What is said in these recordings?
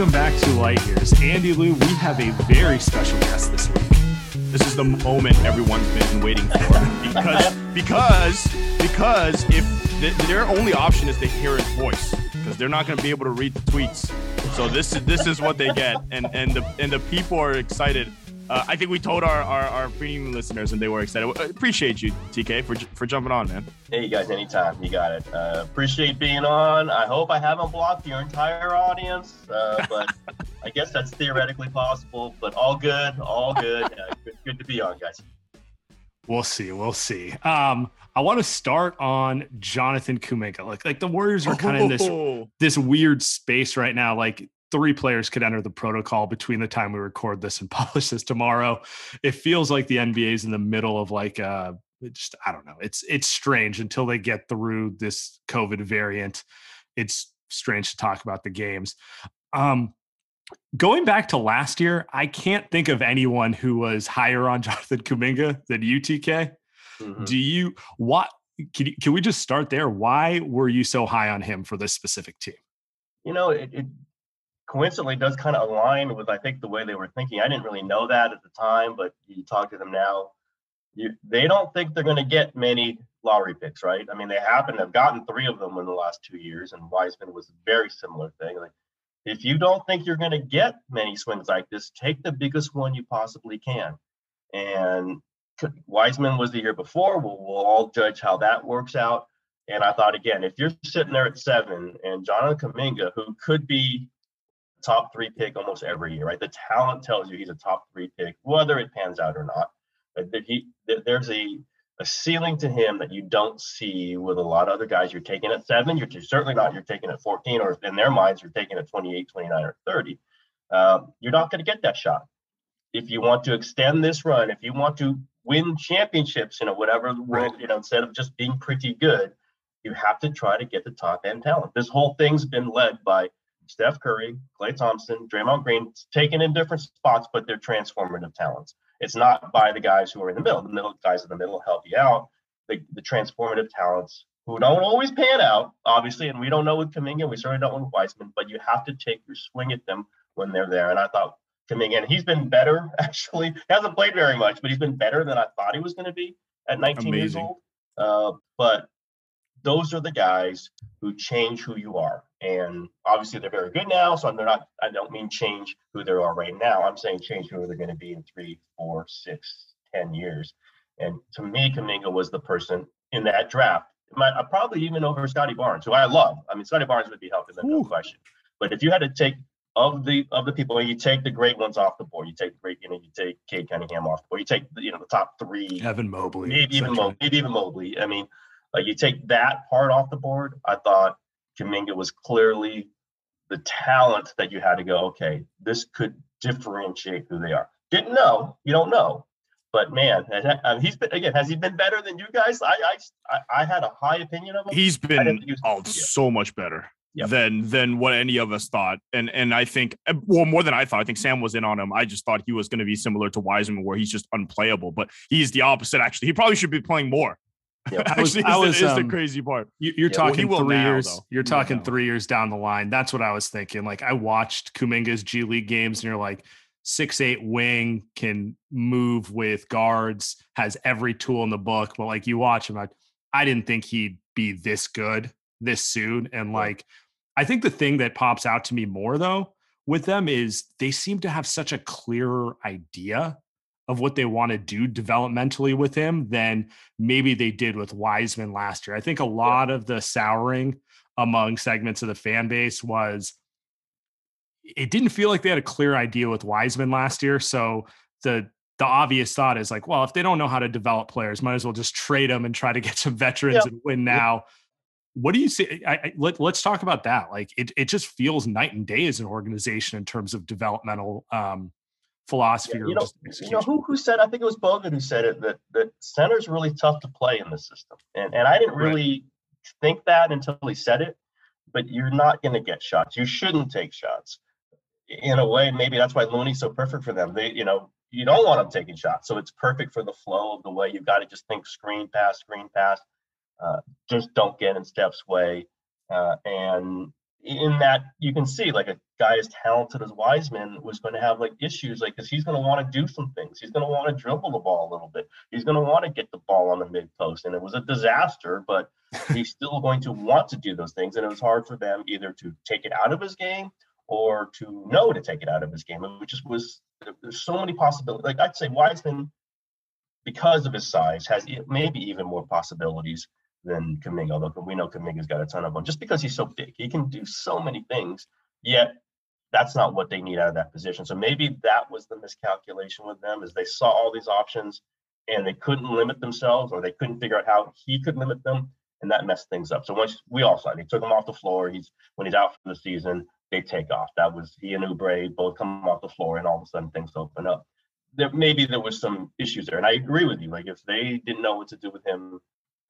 Welcome back to Light Years. Andy Liu, we have a very special guest this week. This is the moment everyone's been waiting for because because because if th- their only option is to hear his voice because they're not going to be able to read the tweets. So this is this is what they get, and and the and the people are excited. Uh, I think we told our, our our premium listeners, and they were excited. Appreciate you, TK, for for jumping on, man. Hey, you guys, anytime. You got it. Uh, appreciate being on. I hope I haven't blocked your entire audience, uh, but I guess that's theoretically possible. But all good, all good. Uh, good, good to be on, guys. We'll see. We'll see. Um, I want to start on Jonathan Kuminga. Like, like the Warriors are kind of in this Oh. this weird space right now. Like three players could enter the protocol between the time we record this and publish this tomorrow. It feels like the NBA is in the middle of like uh it just I don't know. It's it's strange until they get through this COVID variant. It's strange to talk about the games. Um going back to last year, I can't think of anyone who was higher on Jonathan Kuminga than UTK. Mhm. Do you what can, you, can we just start there? Why were you so high on him for this specific team? You know, it, it coincidentally does kind of align with I think the way they were thinking. I didn't really know that at the time, but you talk to them now. You, they don't think they're going to get many lottery picks, right? I mean, they happen to have gotten three of them in the last two years, and Wiseman was a very similar thing. Like, if you don't think you're going to get many swings like this, take the biggest one you possibly can. And Wiseman was the year before. We'll, we'll all judge how that works out. And I thought, again, if you're sitting there at seven and Jonathan Kuminga, who could be top three pick almost every year, right? The talent tells you he's a top three pick, whether it pans out or not. But he, there's a, a ceiling to him that you don't see with a lot of other guys. You're taking at seven, you're certainly not. You're taking at 14, or in their minds, you're taking at 28, 29, or 30. Um, you're not going to get that shot. If you want to extend this run, if you want to win championships, you know, whatever the world, you know, instead of just being pretty good, you have to try to get the top end talent. This whole thing's been led by Steph Curry, Klay Thompson, Draymond Green, taken in different spots, but they're transformative talents. It's not by the guys who are in the middle. The middle guys in the middle help you out. The, the transformative talents who don't always pan out, obviously, and we don't know with Kuminga, we certainly don't with Wiseman, but you have to take your swing at them when they're there. And I thought Kuminga, and he's been better actually. He hasn't played very much, but he's been better than I thought he was going to be at 19 years old. Uh, but those are the guys who change who you are. And obviously they're very good now. So they're not, I don't mean change who they are right now. I'm saying change who they're going to be in three, four, six, ten years. And to me, Kuminga was the person in that draft. My, uh, probably even over Scottie Barnes, who I love. I mean, Scottie Barnes would be helping them, no question. But if you had to take of the of the people, and you take the great ones off the board. You take the great, you know, you take Cade Cunningham off the board. You take the, you know the top three Evan Mobley. maybe even etc. Mo- maybe even Mobley. I mean, like you take that part off the board. I thought Kuminga was clearly the talent that you had to go. Okay, this could differentiate who they are. Didn't know. You don't know. But man, he's been again. Has he been better than you guys? I I I, had a high opinion of him. He's been he oh, so much better. yep. than than what any of us thought. And and I think uh, well more than I thought. I think Sam was in on him. I just thought he was going to be similar to Wiseman, where he's just unplayable. But he's the opposite. Actually, he probably should be playing more. Yep. I was, I was, is um, the crazy part. You, are talking well, three now, years. Though. You're talking three years down the line. That's what I was thinking. Like I watched Kuminga's G League games, and you're like, six eight wing can move with guards, has every tool in the book. But like you watch him, I, I didn't think he'd be this good this soon. And like, I think the thing that pops out to me more though with them is they seem to have such a clearer idea of what they want to do developmentally with him than maybe they did with Wiseman last year. I think a lot yeah. of the souring among segments of the fan base was it didn't feel like they had a clear idea with Wiseman last year. So the the obvious thought is like, well, if they don't know how to develop players, might as well just trade them and try to get some veterans yep. and win now. Yep. What do you see? I, I, let, us talk about that. Like it, it just feels night and day as an organization in terms of developmental um, philosophy. Yeah, you, know, you know who, who said? I think it was Bogut who said it that that center's really tough to play in the system, and and I didn't really right. think that until he said it. But you're not going to get shots. You shouldn't take shots in a way, maybe that's why Looney's so perfect for them. They, you know, you don't want them taking shots, so it's perfect for the flow of the way. You've got to just think screen pass, screen pass. Uh, just don't get in Steph's way, uh, and in that you can see like a guy as talented as Wiseman was going to have like issues, like because he's going to want to do some things. He's going to want to dribble the ball a little bit. He's going to want to get the ball on the mid post, and it was a disaster, but he's still going to want to do those things. And it was hard for them either to take it out of his game or to know to take it out of his game. It just was there's so many possibilities. Like I'd say Wiseman, because of his size, has maybe even more possibilities than Kuminga. Although we know Kuminga's got a ton of them, just because he's so big, he can do so many things. Yet that's not what they need out of that position. So maybe that was the miscalculation with them, is they saw all these options and they couldn't limit themselves, or they couldn't figure out how he could limit them, and that messed things up. So once we all saw, it, they took him off the floor. He's when he's out for the season they take off. That was he and Oubre both come off the floor, and all of a sudden things open up. There maybe there was some issues there, and I agree with you. Like if they didn't know what to do with him,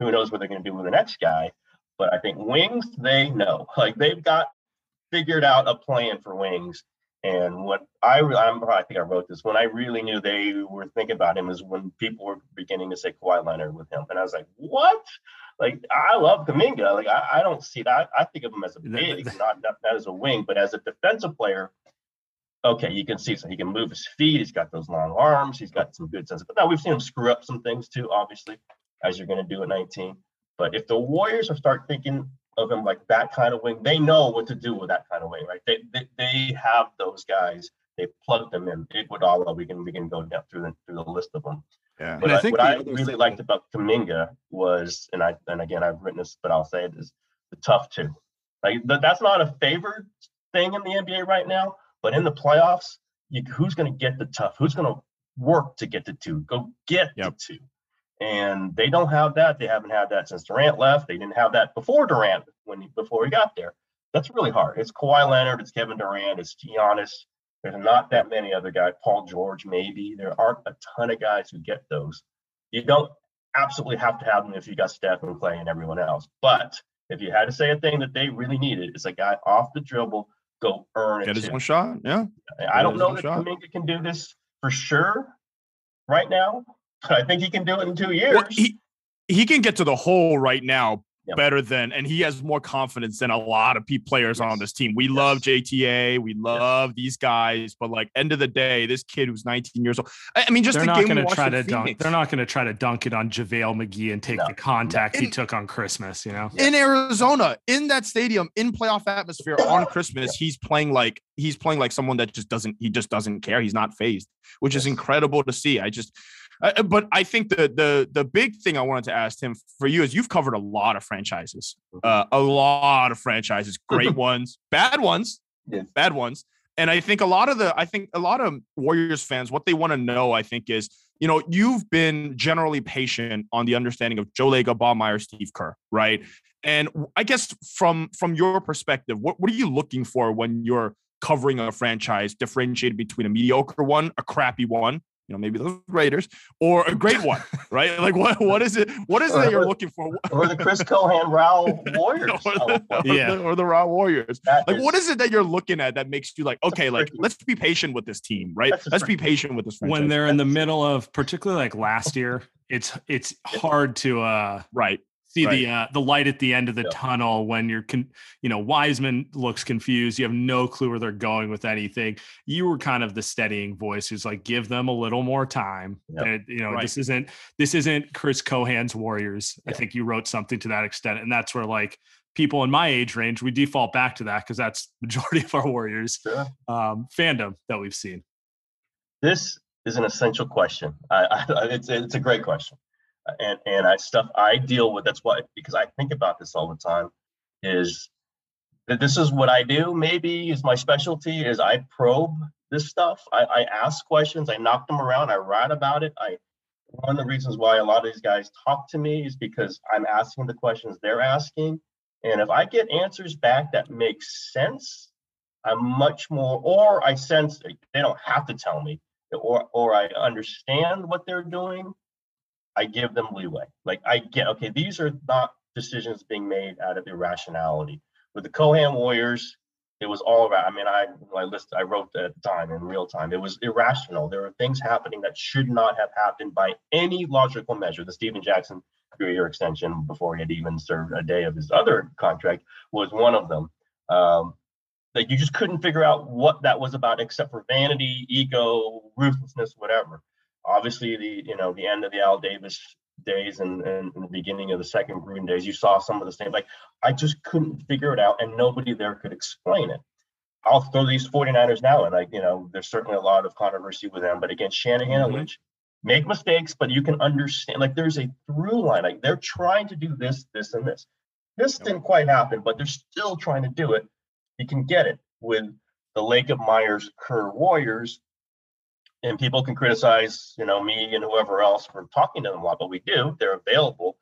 who knows what they're going to do with the next guy? But I think wings, they know. Like they've got figured out a plan for wings. And what I I'm, I think I wrote this when I really knew they were thinking about him is when people were beginning to say Kawhi Leonard with him, and I was like, what? Like I love Kuminga. Like I, I don't see that. I think of him as a big, not, not not as a wing, but as a defensive player. Okay, you can see so he can move his feet. He's got those long arms. He's got some good sense. But now we've seen him screw up some things too, obviously, as you're going to do at 19. But if the Warriors are start thinking of him like that kind of wing, they know what to do with that kind of wing, right? They they, they have those guys. They plug them in. Iguodala, we can we can go down through the through the list of them. Yeah. But I, think what I really liked about Kuminga was, and I and again I've written this, but I'll say it is the tough two. Like that's not a favored thing in the NBA right now, but in the playoffs, you, who's going to get the tough? Who's going to work to get the two? Go get yep. the two. And they don't have that. They haven't had that since Durant left. They didn't have that before Durant when he, before he got there. That's really hard. It's Kawhi Leonard. It's Kevin Durant. It's Giannis. There's not that many other guys. Paul George, maybe. There aren't a ton of guys who get those. You don't absolutely have to have them if you got Steph and Klay and everyone else. But if you had to say a thing that they really needed, it's a guy off the dribble, go earn it. Get his too. own shot. Yeah. I don't know that Kuminga can do this for sure right now, I think he can do it in two years. Well, he, he can get to the hole right now yep. better than, and he has more confidence than a lot of P players yes. on this team. We yes. love JTA, we love yes. these guys, but like end of the day, this kid who's 19 years old. I mean, just they're the not going to try to dunk. They're not going to try to dunk it on JaVale McGee and take no. the contact in, he took on Christmas. You know, in Arizona, in that stadium, in playoff atmosphere on Christmas, he's playing like he's playing like someone that just doesn't he just doesn't care. He's not phased, which is incredible to see. I just uh, uh, but I think the the the big thing I wanted to ask him for you is you've covered a lot of franchises, mm-hmm. uh, a lot of franchises, great ones, bad ones, yeah. bad ones. And I think a lot of the I think a lot of Warriors fans what they want to know I think is you know you've been generally patient on the understanding of Joe Lacob, Bob Meyer, Steve Kerr, right? And I guess from from your perspective, what what are you looking for when you're covering a franchise differentiated between a mediocre one, a crappy one, you know, maybe the Raiders, or a great one, right? Like what what is it? What is it that you're looking for? Or the Chris Cohan Raw Warriors. or, the, or, Yeah. the, or the Raw Warriors. That Like, what is it that you're looking at that makes you like, okay, like let's be patient with this team, right? Let's be patient with this franchise. when they're in the middle of particularly like last year it's it's hard to uh right. See the uh the light at the end of the Yeah. tunnel when you're con- you know wiseman looks confused you have no clue where they're going with anything you were kind of the steadying voice who's like give them a little more time Yeah. And, you know Right. this isn't this isn't chris cohan's warriors i think you wrote something to that extent and that's where like people in my age range we default back to that because that's majority of our warriors Sure. um fandom that we've seen this is an essential question. I, I, it's it's a great question, and and I stuff I deal with. That's why because I think about this all the time. Is that this is what I do? Maybe is my specialty. Is I probe this stuff. I, I ask questions. I knock them around. I write about it. I one of the reasons why a lot of these guys talk to me is because I'm asking the questions they're asking, and if I get answers back that make sense, I'm much more. Or I sense they don't have to tell me or or I understand what they're doing, I give them leeway. Like I get okay, these are not decisions being made out of irrationality. With the Cohan Warriors, it was all about. I mean, I I list I wrote at the time in real time. It was irrational. There were things happening that should not have happened by any logical measure. The Stephen Jackson three-year extension before he had even served a day of his other contract was one of them. Um, that you just couldn't figure out what that was about except for vanity, ego, ruthlessness, whatever. Obviously, the you know the end of the Al Davis days and, and, the beginning of the second Gruden days, you saw some of the same. Like I just couldn't figure it out, and nobody there could explain it. I'll throw these 49ers now, and like you know, there's certainly a lot of controversy with them. But again, Shanahan and Mhm. Lynch make mistakes, but you can understand. Like there's a through line. Like they're trying to do this, this, and this. This didn't quite happen, but they're still trying to do it you can get it with the Lacob Myers Kerr Warriors. And people can criticize, you know, me and whoever else for talking to them a lot, but we do. They're available.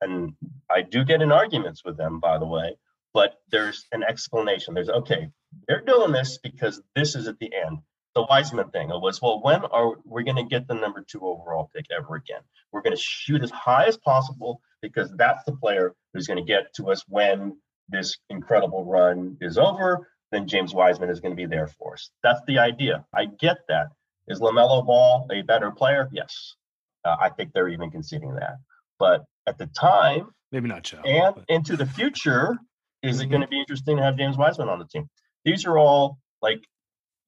And I do get in arguments with them, by the way, but there's an explanation. There's okay, they're doing this because this is at the end. The Wiseman thing was, well, when are we going to get the number two overall pick ever again? We're going to shoot as high as possible because that's the player who's going to get to us when this incredible run is over, then James Wiseman is going to be there for us. That's the idea. I get that. Is LaMelo Ball a better player? Yes. Uh, I think they're even conceding that. But at the time maybe not and but- into the future, is it Mhm. going to be interesting to have James Wiseman on the team? These are all like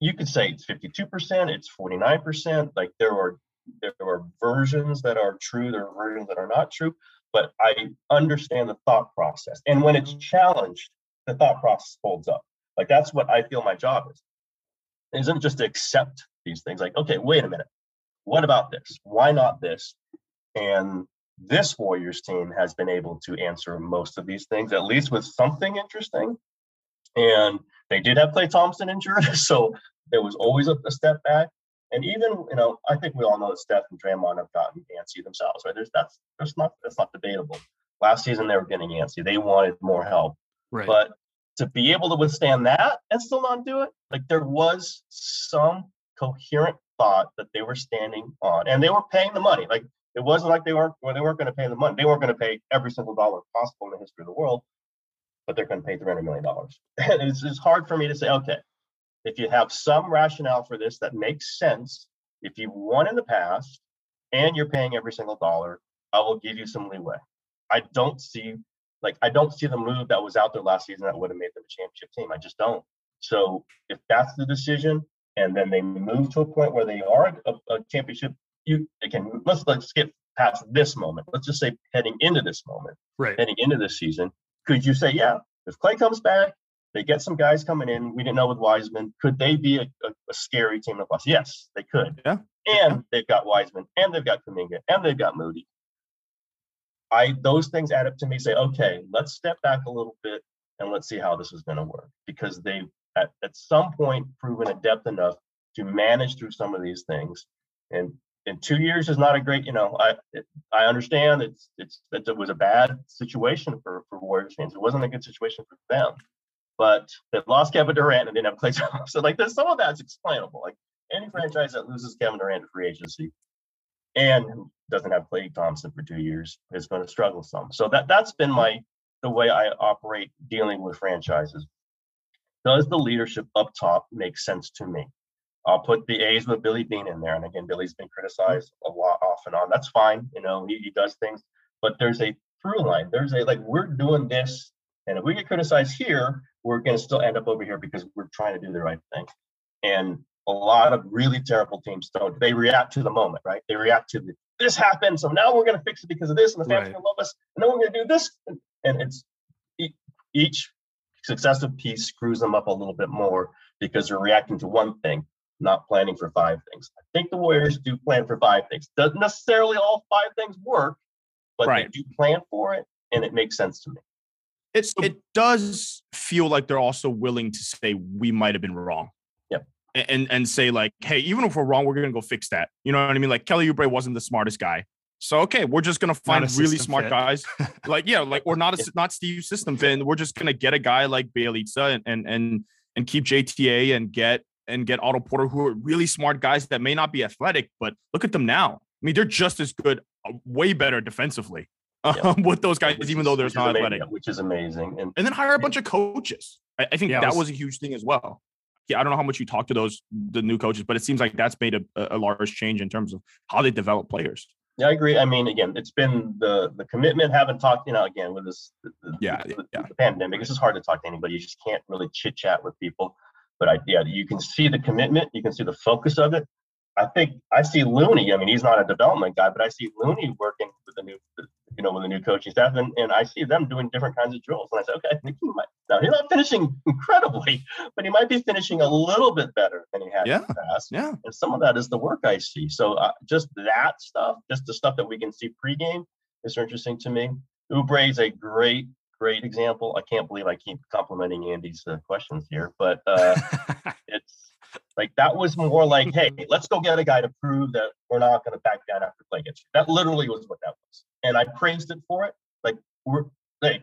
you could say it's 52%, it's 49%. Like there are there are versions that are true, there are versions that are not true but I understand the thought process. And when it's challenged, the thought process holds up. Like that's what I feel my job is. It isn't just to accept these things. Like, okay, wait a minute. What about this? Why not this? And this Warriors team has been able to answer most of these things, at least with something interesting. And they did have Klay Thompson injured, so there was always a, a step back. And even, you know, I think we all know that Steph and Draymond have gotten antsy themselves, right? There's that's that's not that's not debatable. Last season they were getting antsy. They wanted more help. right But to be able to withstand that and still not do it, like there was some coherent thought that they were standing on, and they were paying the money. Like it wasn't like they weren't well, they weren't going to pay the money. They weren't going to pay every single dollar possible in the history of the world, but they're going to pay three hundred million dollars. And it's, it's hard for me to say, okay, if you have some rationale for this that makes sense, if you've won in the past and you're paying every single dollar, I will give you some leeway. I don't see like I don't see the move that was out there last season that would have made them a championship team. I just don't. So if that's the decision, and then they move to a point where they are a, a championship, you again let's let's skip past this moment. Let's just say heading into this moment, right heading into this season, could you say, yeah, if Klay comes back, they get some guys coming in. We didn't know with Wiseman, could they be a, a, a scary team to plus? Yes, they could. Yeah. And they've got Wiseman, and they've got Kuminga, and they've got Moody. I those things add up to me. Say, okay, let's step back a little bit and let's see how this is going to work because they've at, at some point proven adept enough to manage through some of these things. And in two years is not a great, you know, I it, I understand it's it's that it was a bad situation for for Warriors fans. It wasn't a good situation for them, but they lost Kevin Durant and didn't have Klay Thompson. So like, there's some of that's explainable. Like any franchise that loses Kevin Durant free agency and doesn't have Klay Thompson for two years is going to struggle some. So that that's been my the way I operate dealing with franchises. Does the leadership up top make sense to me? I'll put the A's with Billy Beane in there. And again, Billy's been criticized a lot off and on. That's fine. You know, he, he does things, but there's a through line. There's a like, we're doing this. And if we get criticized here, we're going to still end up over here because we're trying to do the right thing. And a lot of really terrible teams don't. They react to the moment, right? They react to the, this happened. So now we're going to fix it because of this. And the fans right. going to love us. And then we're going to do this. And, and it's each successive piece screws them up a little bit more because they're reacting to one thing not planning for five things. I think the Warriors do plan for five things. Doesn't necessarily all five things work, but right. they do plan for it, and it makes sense to me. It's it does feel like they're also willing to say we might have been wrong. Yep. And and say like, hey, even if we're wrong, we're gonna go fix that. You know what I mean? Like Kelly Oubre wasn't the smartest guy. So okay, we're just gonna find really smart fit. guys, like yeah, like or not a, not Steve system fit. We're just gonna get a guy like Bjelica and and and and keep JTA and get and get Otto Porter, who are really smart guys that may not be athletic, but look at them now. I mean, they're just as good, uh, way better defensively yeah. um, with those guys, which even is, though they're not athletic, which is amazing. And, and then hire a bunch of coaches. I, I think yeah, that was, was, a huge thing as well. Yeah, I don't know how much you talk to those the new coaches, but it seems like that's made a, a large change in terms of how they develop players. Yeah, I agree. I mean, again, it's been the the commitment. Haven't talked, you know, again with this, the, yeah, the, yeah. the pandemic. It's just hard to talk to anybody. You just can't really chit chat with people. But I, yeah, you can see the commitment, you can see the focus of it. I think I see Looney. I mean, he's not a development guy, but I see Looney working with the new, you know, with the new coaching staff, and, and I see them doing different kinds of drills. And I say, okay, I think he might. Now he's not finishing incredibly, but he might be finishing a little bit better than he had yeah. in the past. Yeah. And some of that is the work I see. So uh, just that stuff, just the stuff that we can see pregame, is interesting to me. Oubre is a great great example. I can't believe I keep complimenting Andy's uh, questions here, but uh, it's like that was more like, hey, let's go get a guy to prove that we're not going to back down after playing against you. That literally was what that was, and I praised it for it. Like we're hey,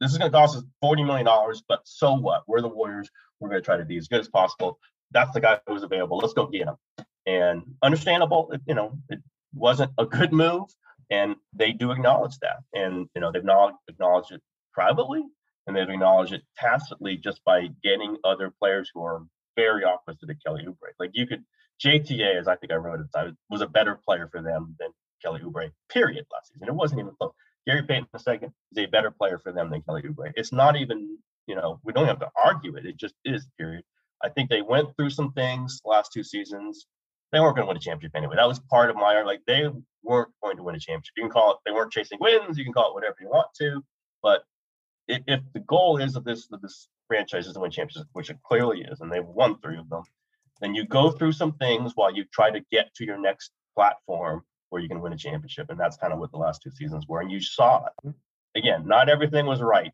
this is going to cost us forty million dollars, but so what? We're the Warriors. We're going to try to be as good as possible. That's the guy who was available. Let's go get him. And understandable, you know, it wasn't a good move, and they do acknowledge that, and you know they've acknowledged it privately, and they've acknowledged it tacitly just by getting other players who are very opposite of Kelly Oubre. Like you could JTA, as I think I wrote it, time, was a better player for them than Kelly Oubre. Period. Last season, it wasn't even close. Gary Payton II is a better player for them than Kelly Oubre. It's not even you know we don't have to argue it. It just is. Period. I think they went through some things last two seasons. They weren't going to win a championship anyway. That was part of my like they weren't going to win a championship. You can call it they weren't chasing wins. You can call it whatever you want to, but if, if the goal is of this of this franchise is to win championships, which it clearly is, and they've won three of them, then you go through some things while you try to get to your next platform where you can win a championship. And that's kind of what the last two seasons were. And you saw it. Mm-hmm. Again, not everything was right.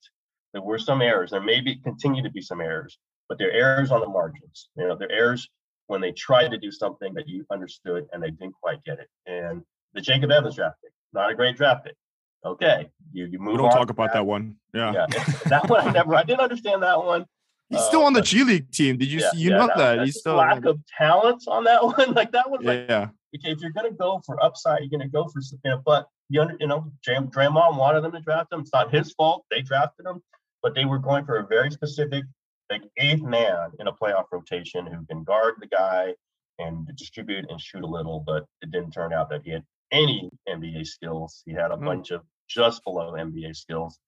There were some errors. There may be continue to be some errors, but they're errors on the margins. You know, they're errors when they tried to do something that you understood and they didn't quite get it. And the Jacob Evans draft pick, not a great draft pick okay, you you move. We don't talk about that. that. one. Yeah, yeah. that one I never. I didn't understand that one. He's uh, still on the G League team. Did you yeah, see? You yeah, know that, that. he's still lack of talent on that one. Like that one. like yeah. Okay, if you're gonna go for upside, you're gonna go for you know. But you under, you know, Dray- Draymond wanted them to draft him. It's not his fault. They drafted him, but they were going for a very specific, like eighth man in a playoff rotation who can guard the guy and distribute and shoot a little. But it didn't turn out that he had any NBA skills. He had a mm. bunch of just below NBA skills.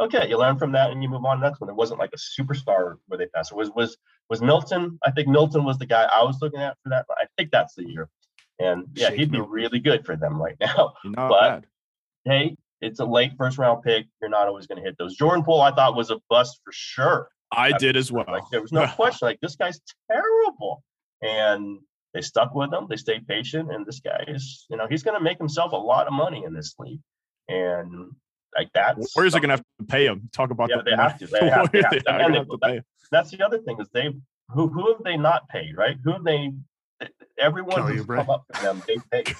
Okay, you learn from that and you move on to the next one. It wasn't like a superstar where they passed. It was was was Milton. I think Milton was the guy I was looking at for that. I think that's the year. And yeah, Shake he'd be really good for them right now. But bad. hey, it's a late first round pick. You're not always going to hit those. Jordan Poole, I thought was a bust for sure. I, I did as well. Like there was no question. Like this guy's terrible. And they stuck with him. They stayed patient. And this guy is, you know, he's going to make himself a lot of money in this league. And like that. Where is it going to have to pay him? Talk about yeah, the they have to. They have, they have to. Again, have to that, that's the other thing is they who who have they not paid right? Who have they? Everyone Kelly who's come up to them they pay,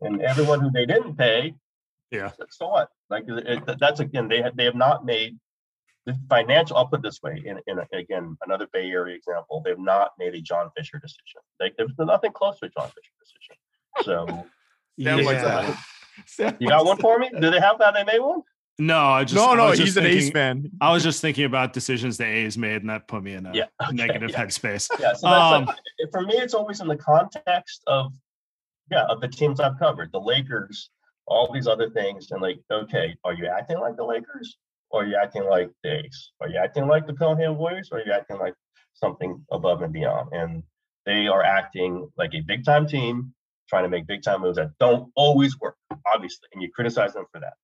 and everyone who they didn't pay. Yeah. So what? Like it, that's again they have they have not made the financial. I'll put it this way. In, in again another Bay Area example, they've not made a John Fisher decision. They, there's nothing close to a John Fisher decision. So Yeah. you got one for me? Do they have that? They made one. No, I just no, no, was he's just an A's thinking- fan. I was just thinking about decisions the A's made, and that put me in a Yeah, okay, negative yeah. headspace. Yeah. So that's Um, like, for me, it's always in the context of yeah of the teams I've covered, the Lakers, all these other things, and like, okay, are you acting like the Lakers, or are you acting like the? Are you acting like the Pelham Warriors, or are you acting like something above and beyond? And they are acting like a big time team, trying to make big time moves that don't always work, obviously, and you criticize them for that.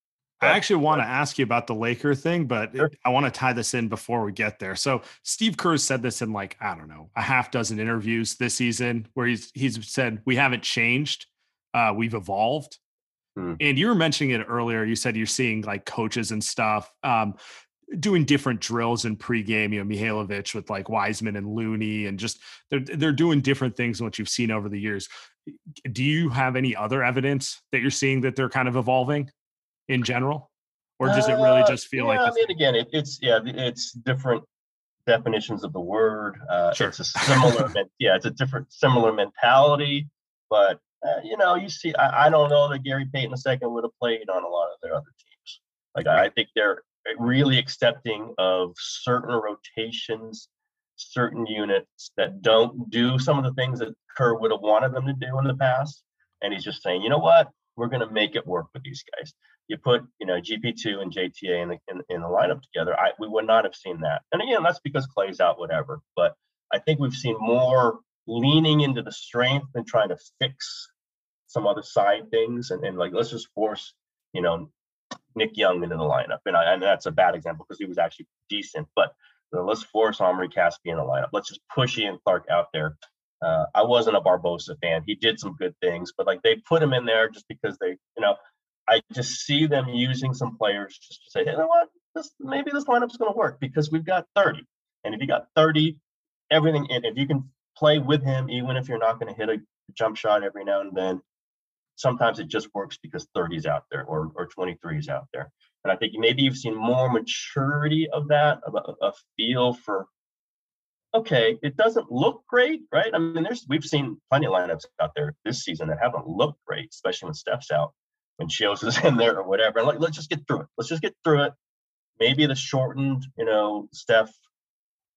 I actually want to ask you about the Laker thing, but Sure. I want to tie this in before we get there. So Steve Kerr said this in like, I don't know, a half dozen interviews this season where he's he's said we haven't changed. Uh, we've evolved. Hmm. And you were mentioning it earlier. You said you're seeing like coaches and stuff um, doing different drills in pregame. You know, Milojevic with like Wiseman and Looney, and just they're they're doing different things than what you've seen over the years. Do you have any other evidence that you're seeing that they're kind of evolving in general, or does it really Uh, just feel yeah, like I mean, again, it, it's yeah, it's different definitions of the word. Uh, Sure. It's a similar, yeah, it's a different similar mentality. But uh, you know, you see, I, I don't know that Gary Payton II would have played on a lot of their other teams. Like I, I think they're really accepting of certain rotations, certain units that don't do some of the things that Kerr would have wanted them to do in the past. And he's just saying, you know what, we're going to make it work with these guys you put you know GP2 and JTA in the in, in the lineup together, I we would not have seen that. And again, that's because Klay's out, whatever. But I think we've seen more leaning into the strength and trying to fix some other side things, and, and like let's just force you know Nick Young into the lineup. And I, and that's a bad example because he was actually decent, but you know, let's force Omri Caspi in the lineup. Let's just push Ian Clark out there. Uh, I wasn't a Barbosa fan. He did some good things, but like they put him in there just because they, you know, I just see them using some players just to say, hey, you know what, this maybe this lineup's going to work because we've got 30, and if you got 30, everything, and if you can play with him, even if you're not going to hit a jump shot every now and then, sometimes it just works because 30 is out there or or 23 is out there. And I think maybe you've seen more maturity of that, of a, a feel for. Okay, it doesn't look great, right? I mean, there's we've seen plenty of lineups out there this season that haven't looked great, especially when Steph's out when Shields is in there or whatever. And like, let's just get through it. Let's just get through it. Maybe the shortened, you know, Steph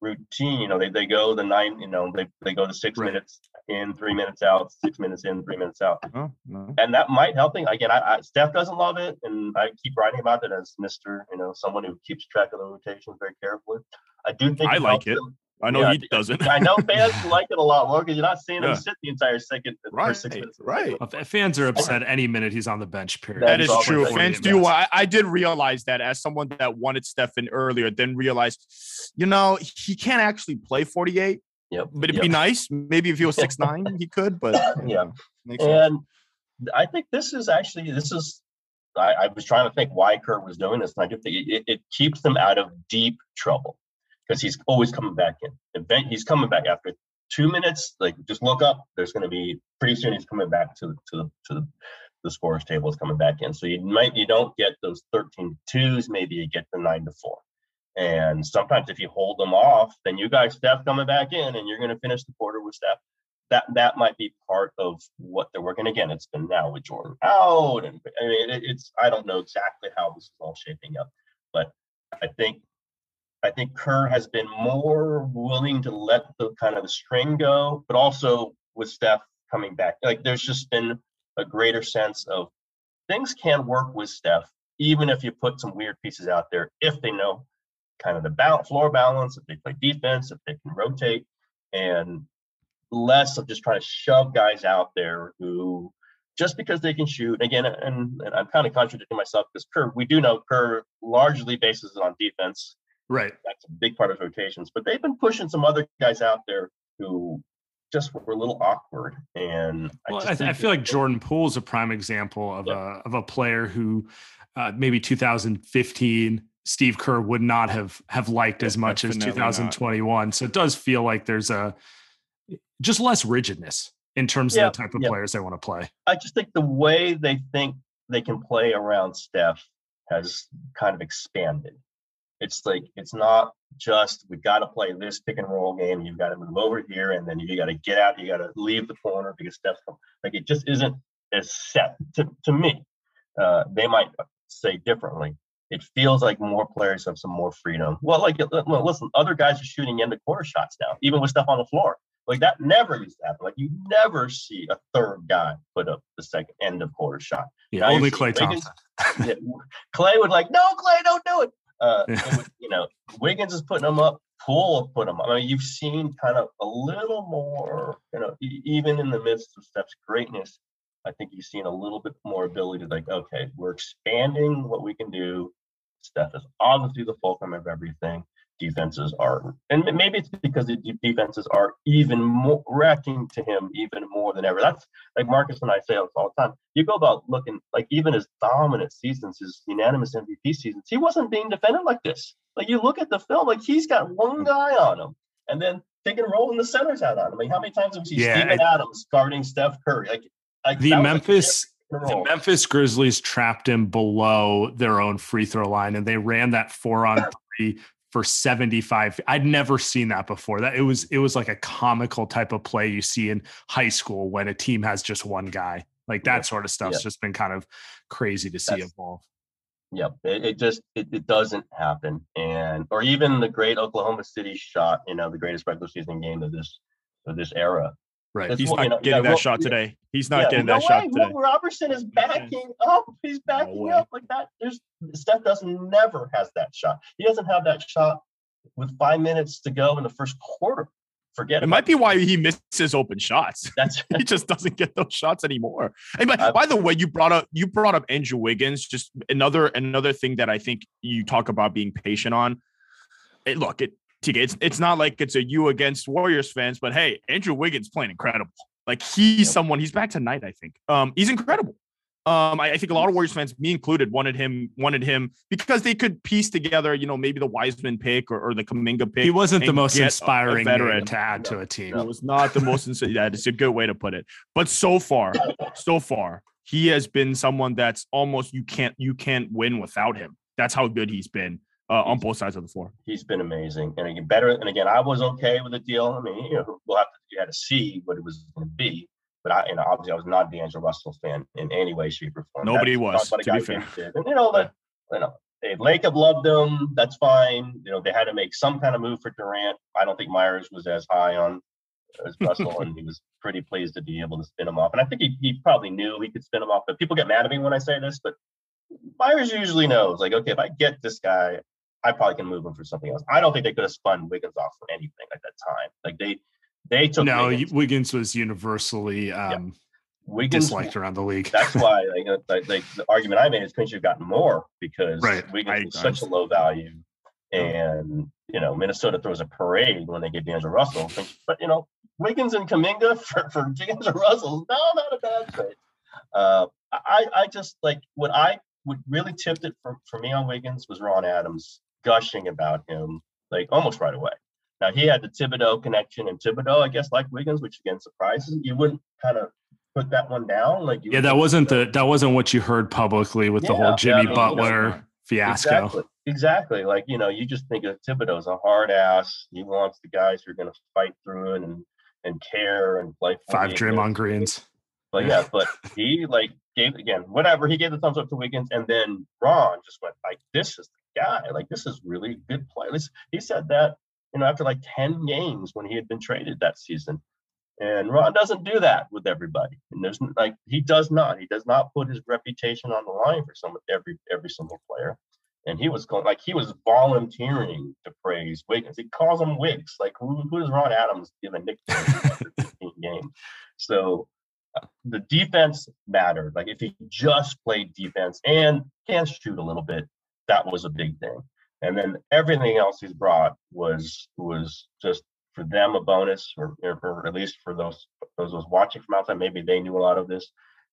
routine, you know, they, they go the nine, you know, they, they go the six Right. minutes in, three minutes out, six minutes in, three minutes out. No, no. And that might help thing. Again, I, I Steph doesn't love it. And I keep writing about it as Mr. You know, someone who keeps track of the rotations very carefully. I do think I like it. them. I know Yeah, he doesn't. I know fans like it a lot more because you're not seeing Yeah. him sit the entire second, Right, first six minutes. right. Well, fans are upset any minute he's on the bench. Period. That That is is true. Fans do. I, I did realize that as someone that wanted Stefan earlier, then realized, you know, he can't actually play 48. Yep. But it'd yep. be nice. Maybe if he was six nine, he could. But Yeah. makes sense. And I think this is actually this is I, I was trying to think why Kurt was doing this, and I do think it, it keeps them out of deep trouble because he's always coming back in. Event he's coming back after two minutes. Like just look up. There's going to be pretty soon. He's coming back to the to the to the, the scores table is coming back in. So you might you don't get those 13 twos. Maybe you get the nine to four. And sometimes if you hold them off, then you got Steph coming back in, and you're going to finish the quarter with Steph that that might be part of what they're working. Again, it's been now with Jordan out, and I mean, it, it's I don't know exactly how this is all shaping up, but I think I think Kerr has been more willing to let the kind of the string go, but also with Steph coming back, like there's just been a greater sense of things can work with Steph, even if you put some weird pieces out there, if they know kind of the balance, floor balance, if they play defense, if they can rotate, and less of just trying to shove guys out there who just because they can shoot again and, and i'm kind of contradicting myself because kerr we do know kerr largely bases it on defense Right. that's a big part of rotations but they've been pushing some other guys out there who just were a little awkward and Well, just I, th- I feel like Jordan Poole is a prime example of Yeah. a of a player who uh, maybe 2015 Steve Kerr would not have have liked as much as Definitely not. 2021. So it does feel like there's a just less rigidness in terms Yeah, of the type of yeah. players they want to play. I just think the way they think they can play around Steph has kind of expanded. It's like it's not just we got to play this pick and roll game. You've got to move over here, and then you got to get out. You got to leave the corner because Steph's come. Like it just isn't as set to to me. Uh, they might say differently. It feels like more players have some more freedom. Well, like listen, other guys are shooting into quarter shots now, even with stuff on the floor. Like that never used to happen. Like you never see a third guy put up the second end of quarter shot. Yeah, now only Klay Thompson. yeah, Klay would like, no, Klay, don't do it. Uh, you know, Wiggins is putting them up. Poole put them up. I mean, you've seen kind of a little more, you know, e- even in the midst of Steph's greatness, I think you've seen a little bit more ability to like, okay, we're expanding what we can do. Steph is obviously the fulcrum of everything defenses are, and maybe it's because the defenses are even more reacting to him even more than ever. That's like Marcus and I say this all the time. You go about looking like even his dominant seasons, his unanimous MVP seasons, he wasn't being defended like this. Like you look at the film, like he's got one mm. guy on him, and then pick and roll in the centers out on him. Mean, how many times have we seen yeah, Steven I, Adams guarding Steph Curry? Like, like the Memphis. The Memphis Grizzlies trapped him below their own free throw line, and they ran that four on three for 75 i'd never seen that before. That it was it was like a comical type of play you see in high school when a team has just one guy. Like that yeah. sort of stuff's yeah. just been kind of crazy to see That's, evolve. Yep. It, it just it, it, doesn't happen. And or even the great oklahoma city shot you know the greatest regular season game of this of this era Right. That's He's what, not you know, getting yeah, that shot today. He's not yeah, getting no that way. shot today. Will Roberson is backing up. He's backing no up like that. There's Steph doesn't never has that shot. He doesn't have that shot with five minutes to go in the first quarter. Forget it. It might be why he misses open shots. That's he just doesn't get those shots anymore. And by, uh, by the way, you brought up you brought up Andrew Wiggins. Just another another thing that I think you talk about being patient on. It, look, it it's it's not like it's a you against Warriors fans, but hey, Andrew Wiggins playing incredible. Like he's someone. He's back tonight. I think. Um, he's incredible. Um, I, I, think a lot of Warriors fans, me included, wanted him wanted him because they could piece together, you know, maybe the Wiseman pick or, or the Kuminga pick. He wasn't the most inspiring veteran to add to a team. It was not the most. that is a good way to put it. But so far, so far, he has been someone that's almost you can't you can't win without him. That's how good he's been uh, on both sides of the floor. He's been amazing, and again, better. And again, I was okay with the deal. I mean, you know, we'll have to you had to see what it was going to be. But I, you know, obviously, I was not D'Angelo Russell fan in any way, shape, or form. Nobody That's was. To be fair, and you know that you know they Lacob loved them, That's fine. You know, they had to make some kind of move for Durant. I don't think Myers was as high on as Russell, and he was pretty pleased to be able to spin him off. And I think he, he probably knew he could spin him off. But people get mad at me when I say this, but Myers usually knows, like, okay, if I get this guy, I probably can move him for something else. I don't think they could have spun Wiggins off for anything at that time. Like they they took no Wiggins, Wiggins was universally um, yeah. Wiggins, disliked around the league. that's why like, uh, like, like, the argument I made is couldn't you have gotten more because right. Wiggins I, was such a low value, and you know Minnesota throws a parade when they get D'Angelo Russell. But you know Wiggins and Kuminga for for D'Angelo Russell, no, not a bad trade. Uh, I I just like what I what really tipped it for, for me on Wiggins was Ron Adams gushing about him like almost right away. Now he had the Thibodeau connection, and Thibodeau, I guess, like Wiggins, which again surprises you wouldn't kind of put that one down. Like yeah, that wasn't the that wasn't what you heard publicly with yeah, the whole Jimmy yeah, I mean, Butler you know, fiasco. Exactly, exactly. Like you know, you just think of Thibodeau's a hard ass. He wants the guys who are going to fight through it and and care and play five Draymond Greens. But yeah, but he like gave again whatever he gave the thumbs up to Wiggins, and then Ron just went like, "This is the guy. Like this is really good play." He said that you know after like ten games when he had been traded that season, and Ron doesn't do that with everybody. And there's like he does not. He does not put his reputation on the line for some every every single player. And he was going like he was volunteering to praise Wiggins. He calls him Wiggs. Like who, does Ron Adams give a nickname after 15 games? So uh, the defense mattered. Like if he just played defense and can shoot a little bit, that was a big thing. And then everything else he's brought was was just for them a bonus, or, or at least for those those was watching from outside. Maybe they knew a lot of this.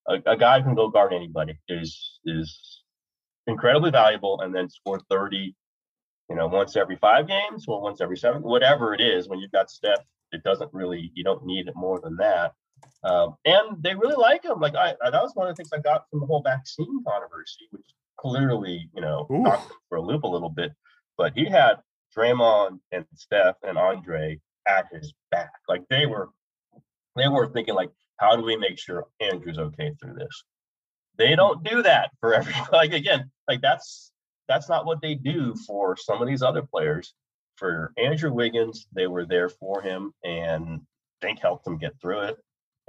A, a guy who can go guard anybody is is incredibly valuable, and then score thirty, you know, once every five games or once every seven, whatever it is. When you've got Steph, it doesn't really you don't need it more than that. Um, and they really like him. Like I, that was one of the things I got from the whole vaccine controversy, which clearly, you know, knocked for a loop a little bit. but he had Draymond and Steph and Andre at his back. Like they were, they were thinking like, how do we make sure Andrew's okay through this? They hmm. don't do that for everybody. Like again, like that's that's not what they do for some of these other players. For Andrew Wiggins, they were there for him and think helped him get through it.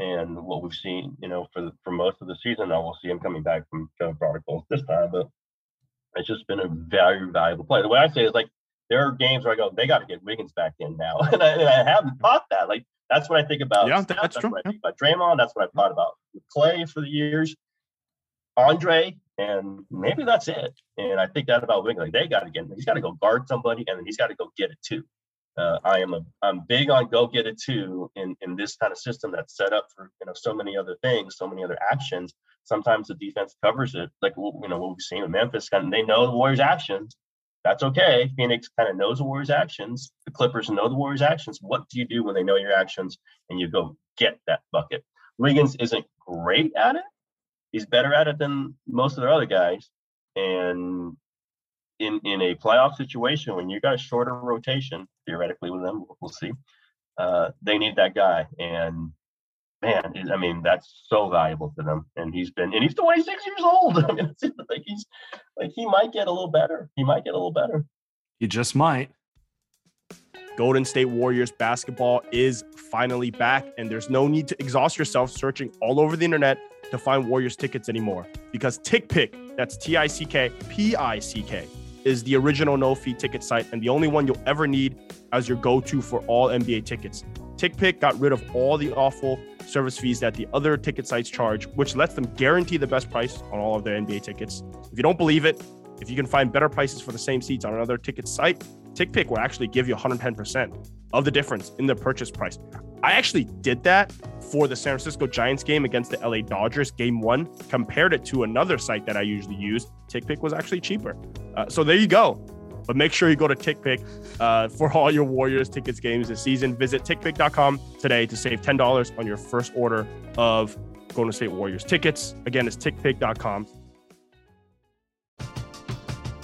And what we've seen, you know, for the, for most of the season, now we'll see him coming back from COVID protocols this time, but it's just been a very valuable play. The way I say it is like there are games where I go, they got to get Wiggins back in now, and I, and I haven't thought that. Like that's what I think about. Yeah, that's, that's true. What I think about Draymond. That's what I've thought about Klay for the years. Andre, and maybe that's it. And I think that about Wiggins. Like they got to get, he's got to go guard somebody, and then he's got to go get it too. Uh, I am a I'm big on go get it too in in this kind of system that's set up for you know so many other things, so many other actions. Sometimes the defense covers it, like you know what we've seen with Memphis. Of they know the Warriors' actions. That's okay. Phoenix kind of knows the Warriors' actions. The Clippers know the Warriors' actions. What do you do when they know your actions and you go get that bucket? Wiggins isn't great at it. He's better at it than most of their other guys. And in in a playoff situation when you got a shorter rotation, theoretically with them, we'll see. Uh, they need that guy, and man, I mean that's so valuable to them. And he's been, and he's 26 years old. I mean, it's like he's like he might get a little better. He might get a little better. He just might. Golden State Warriors basketball is finally back, and there's no need to exhaust yourself searching all over the internet to find Warriors tickets anymore because TickPick, that's T I C K P I C K, is the original no fee ticket site and the only one you'll ever need as your go to for all NBA tickets. TickPick got rid of all the awful service fees that the other ticket sites charge, which lets them guarantee the best price on all of their NBA tickets. If you don't believe it, if you can find better prices for the same seats on another ticket site, TickPick will actually give you 110% of the difference in the purchase price. I actually did that for the San Francisco Giants game against the LA Dodgers, game one, compared it to another site that I usually use. TickPick was actually cheaper. Uh, so there you go. But make sure you go to TickPick uh, for all your Warriors tickets games this season. Visit TickPick.com today to save $10 on your first order of Golden State Warriors tickets. Again, it's TickPick.com.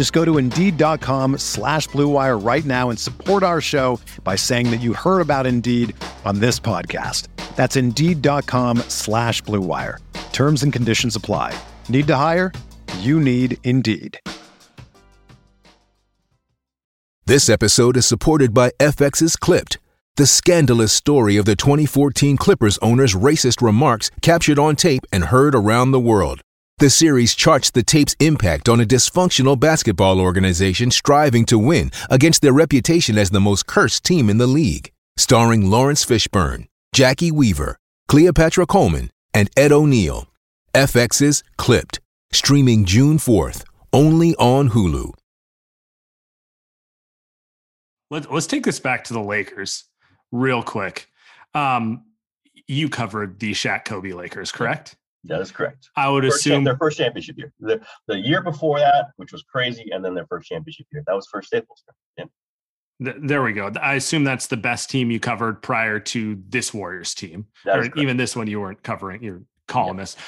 Just go to Indeed.com slash BlueWire right now and support our show by saying that you heard about Indeed on this podcast. That's Indeed.com slash BlueWire. Terms and conditions apply. Need to hire? You need Indeed. This episode is supported by FX's Clipped, the scandalous story of the 2014 Clippers owner's racist remarks captured on tape and heard around the world. The series charts the tape's impact on a dysfunctional basketball organization striving to win against their reputation as the most cursed team in the league. Starring Laurence Fishburne, Jacki Weaver, Cleopatra Coleman, and Ed O'Neill. FX's Clipped, streaming June 4th, only on Hulu. Let, let's take this back to the Lakers real quick. Um, you covered the Shaq Kobe Lakers, correct? That is correct. I would First, assume their first championship year. The, the year before that, which was crazy, and then their first championship year. That was first Staples. Yeah. th- there we go. I assume that's the best team you covered prior to this Warriors team, That or even this one you weren't covering. Your columnist.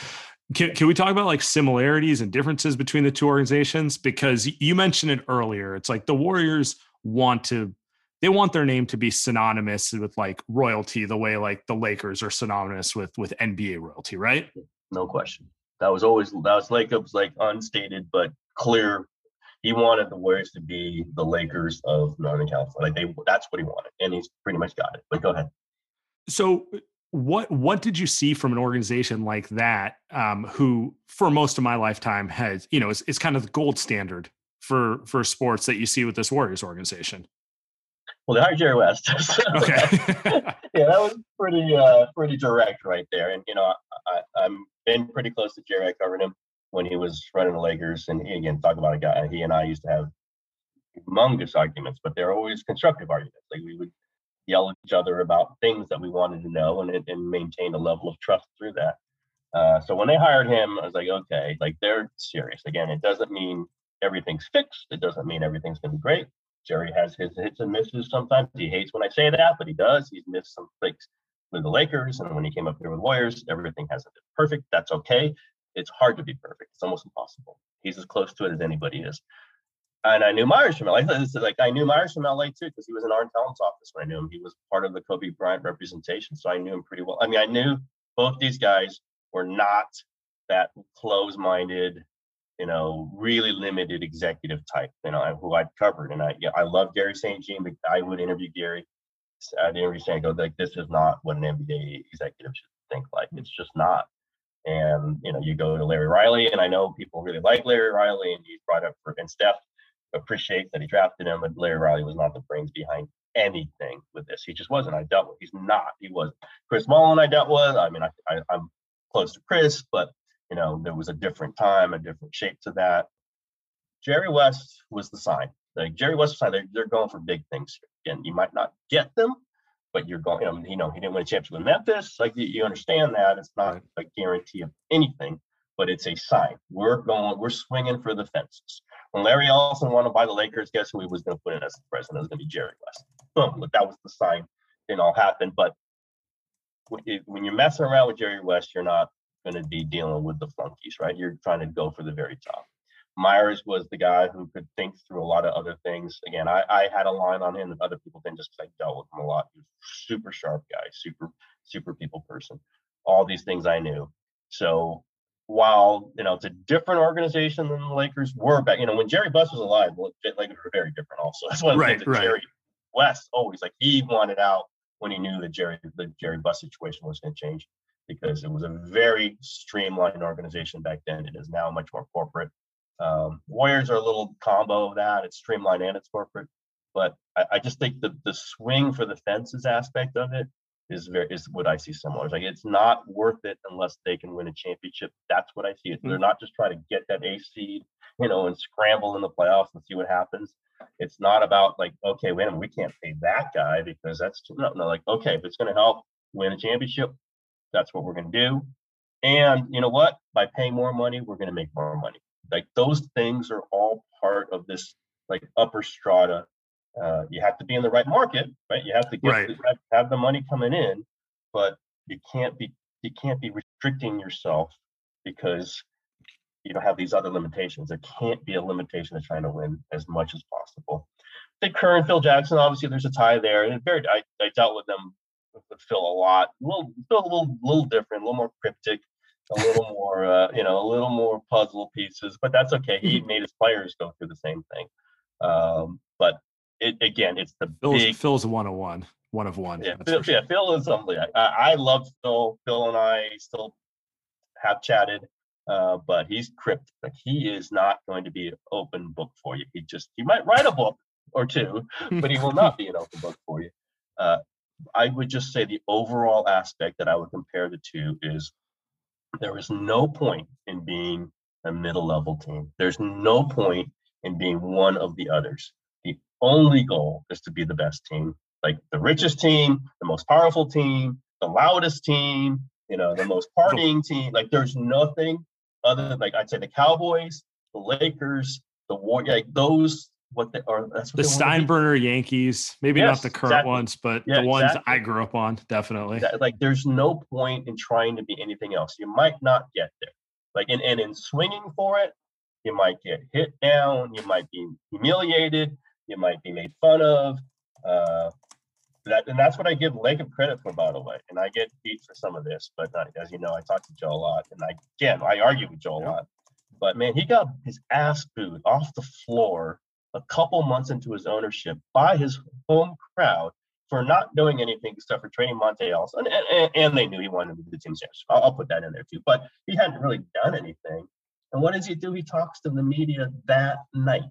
Can, can we talk about like similarities and differences between the two organizations? Because you mentioned it earlier. It's like the Warriors want to they want their name to be synonymous with like royalty the way like the Lakers are synonymous with with NBA royalty, right? No question. That was always that was Lacob's like unstated but clear. He wanted the Warriors to be the Lakers of Northern California. Like they, that's what he wanted, and he's pretty much got it. But go ahead. So what what did you see from an organization like that um, who for most of my lifetime has you know is, is kind of the gold standard for for sports that you see with this warriors organization well they hired jerry west okay yeah that was pretty uh pretty direct right there and you know I, i'm been pretty close to jerry i covered him when he was running the lakers and he again talk about a guy he and i used to have humongous arguments but they're always constructive arguments like we would yell at each other about things that we wanted to know and, and maintain a level of trust through that. Uh, so when they hired him, I was like, okay, like they're serious. Again, it doesn't mean everything's fixed. It doesn't mean everything's going to be great. Jerry has his hits and misses sometimes. He hates when I say that, but he does. He's missed some things with the Lakers. And when he came up here with Warriors, everything hasn't been perfect. That's okay. It's hard to be perfect. It's almost impossible. He's as close to it as anybody is and I knew Myers from LA. Like I knew Myers from LA too because he was in Arn Tellem's office when I knew him. He was part of the Kobe Bryant representation, so I knew him pretty well. I mean, I knew both these guys were not that close-minded, you know, really limited executive type. You know, who I'd covered, and I yeah, I love Gary St. Jean. I would interview Gary. Interview St. Go like this is not what an NBA executive should think like. Mm. It's just not. And you know, you go to Larry Riley, and I know people really like Larry Riley, and he's brought up for and Steph appreciate that he drafted him, but Larry Riley was not the brains behind anything with this. He just wasn't. I dealt with. He's not. He was. Chris Mullin I dealt with. I mean, I, I I'm close to Chris, but you know, there was a different time, a different shape to that. Jerry West was the sign. Like Jerry West sign. They're, they're going for big things. Again, you might not get them, but you're going. You know, you know he didn't win a championship with Memphis. Like you, you understand that it's not a guarantee of anything, but it's a sign. We're going. We're swinging for the fences. When Larry Ellison wanted to buy the Lakers, guess who he was going to put in as the president? It was going to be Jerry West. Boom. Look, that was the sign. Didn't all happen. But when you're messing around with Jerry West, you're not going to be dealing with the flunkies, right? You're trying to go for the very top. Myers was the guy who could think through a lot of other things. Again, I, I had a line on him that other people didn't just because I dealt with him a lot. He was super sharp guy, super, super people person. All these things I knew. So while you know it's a different organization than the Lakers were back, you know, when Jerry Buss was alive, the Lakers were very different. Also, that's one of the right, things that right. Jerry West always like he wanted out when he knew that Jerry the Jerry Buss situation was going to change because it was a very streamlined organization back then. It is now much more corporate. Um, Warriors are a little combo of that. It's streamlined and it's corporate. But I, I just think the the swing for the fences aspect of it is very is what I see similar. It's like it's not worth it unless they can win a championship. That's what I see. It. They're mm. not just trying to get that A seed, you know, and scramble in the playoffs and see what happens. It's not about like, okay, wait a minute, we can't pay that guy because that's too, no, no, like, okay, if it's going to help win a championship, that's what we're going to do. And you know what? By paying more money, we're going to make more money. Like those things are all part of this like upper strata uh, you have to be in the right market, right? You have to get right. the, have, the money coming in, but you can't be you can't be restricting yourself because you don't have these other limitations. There can't be a limitation to trying to win as much as possible. Dick Kerr and Phil Jackson, obviously, there's a tie there, and very I, I dealt with them with Phil a lot. A little, Phil a little, little different, a little more cryptic, a little more, uh, you know, a little more puzzle pieces. But that's okay. He mm-hmm. made his players go through the same thing. Um, but it, again, it's the Phil's, big. Phil's one of one, one of one. Yeah, Phil, sure. yeah, Phil is something. I, I love Phil. Phil and I still have chatted, uh, but he's cryptic. Like he is not going to be an open book for you. He just he might write a book or two, but he will not be an open book for you. Uh, I would just say the overall aspect that I would compare the two is there is no point in being a middle level team. There's no point in being one of the others The only goal is to be the best team, like the richest team, the most powerful team, the loudest team, you know, the most partying team. Like there's nothing other than like I'd say the Cowboys, the Lakers, the War, like those what they are. That's what the Steinbrenner Yankees, maybe yes, not the current exactly. ones, but yeah, the ones exactly. I grew up on, definitely. Like there's no point in trying to be anything else. You might not get there. Like and, and in swinging for it, you might get hit down, you might be humiliated, you might be made fun of. Uh, that, and that's what I give Lacob credit for, by the way. And I get beat for some of this, but not, as you know, I talk to Joe a lot, and I again I argue with Joe a lot. But man, he got his ass booed off the floor a couple months into his ownership by his home crowd for not doing anything except for trading Monta Ellis, and, and, and they knew he wanted to be the team championship. I'll, I'll put that in there too. But he hadn't really done anything. And what does he do? He talks to the media that night.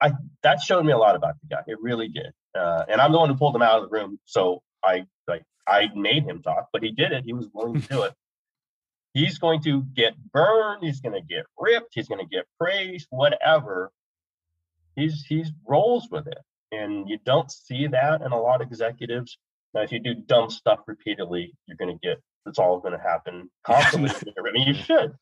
I that showed me a lot about the guy. It really did. Uh, and I'm the one who pulled him out of the room, so I like I made him talk, but he did it. He was willing to do it. He's going to get burned. He's going to get ripped. He's going to get praised. Whatever. He's he's rolls with it, and you don't see that in a lot of executives. Now, if you do dumb stuff repeatedly, you're going to get. It's all going to happen constantly. I mean, you should.